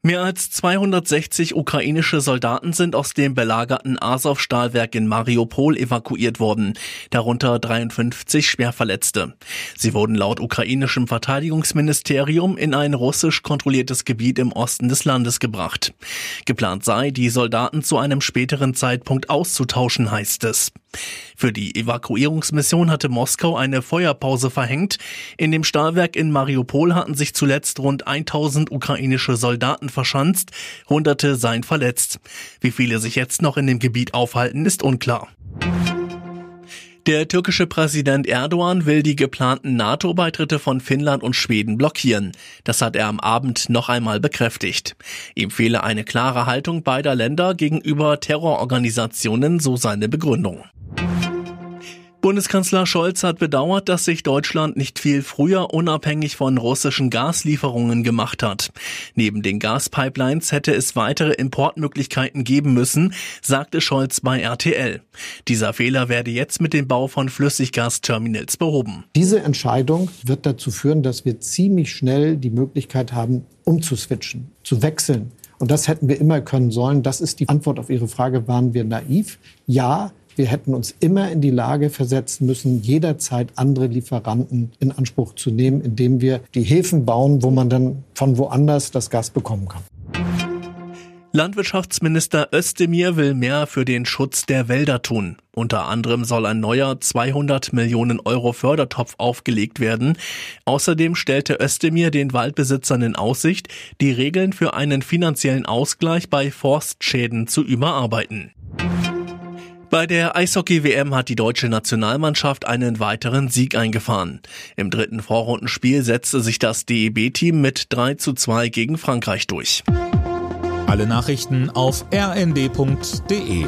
Mehr als 260 ukrainische Soldaten sind aus dem belagerten Azov-Stahlwerk in Mariupol evakuiert worden, darunter 53 Schwerverletzte. Sie wurden laut ukrainischem Verteidigungsministerium in ein russisch kontrolliertes Gebiet im Osten des Landes gebracht. Geplant sei, die Soldaten zu einem späteren Zeitpunkt auszutauschen, heißt es. Für die Evakuierungsmission hatte Moskau eine Feuerpause verhängt. In dem Stahlwerk in Mariupol hatten sich zuletzt rund 1000 ukrainische Soldaten verschanzt, Hunderte seien verletzt. Wie viele sich jetzt noch in dem Gebiet aufhalten, ist unklar. Der türkische Präsident Erdogan will die geplanten NATO-Beitritte von Finnland und Schweden blockieren. Das hat er am Abend noch einmal bekräftigt. Ihm fehle eine klare Haltung beider Länder gegenüber Terrororganisationen, so seine Begründung. Bundeskanzler Scholz hat bedauert, dass sich Deutschland nicht viel früher unabhängig von russischen Gaslieferungen gemacht hat. Neben den Gaspipelines hätte es weitere Importmöglichkeiten geben müssen, sagte Scholz bei RTL. Dieser Fehler werde jetzt mit dem Bau von Flüssiggasterminals behoben. Diese Entscheidung wird dazu führen, dass wir ziemlich schnell die Möglichkeit haben, umzuswitchen, zu wechseln. Und das hätten wir immer können sollen. Das ist die Antwort auf Ihre Frage, waren wir naiv? Ja, wir hätten uns immer in die Lage versetzen müssen, jederzeit andere Lieferanten in Anspruch zu nehmen, indem wir die Häfen bauen, wo man dann von woanders das Gas bekommen kann. Landwirtschaftsminister Özdemir will mehr für den Schutz der Wälder tun. Unter anderem soll ein neuer 200 Millionen Euro Fördertopf aufgelegt werden. Außerdem stellte Özdemir den Waldbesitzern in Aussicht, die Regeln für einen finanziellen Ausgleich bei Forstschäden zu überarbeiten. Bei der Eishockey-WM hat die deutsche Nationalmannschaft einen weiteren Sieg eingefahren. Im dritten Vorrundenspiel setzte sich das DEB-Team mit 3 zu 2 gegen Frankreich durch. Alle Nachrichten auf rnd.de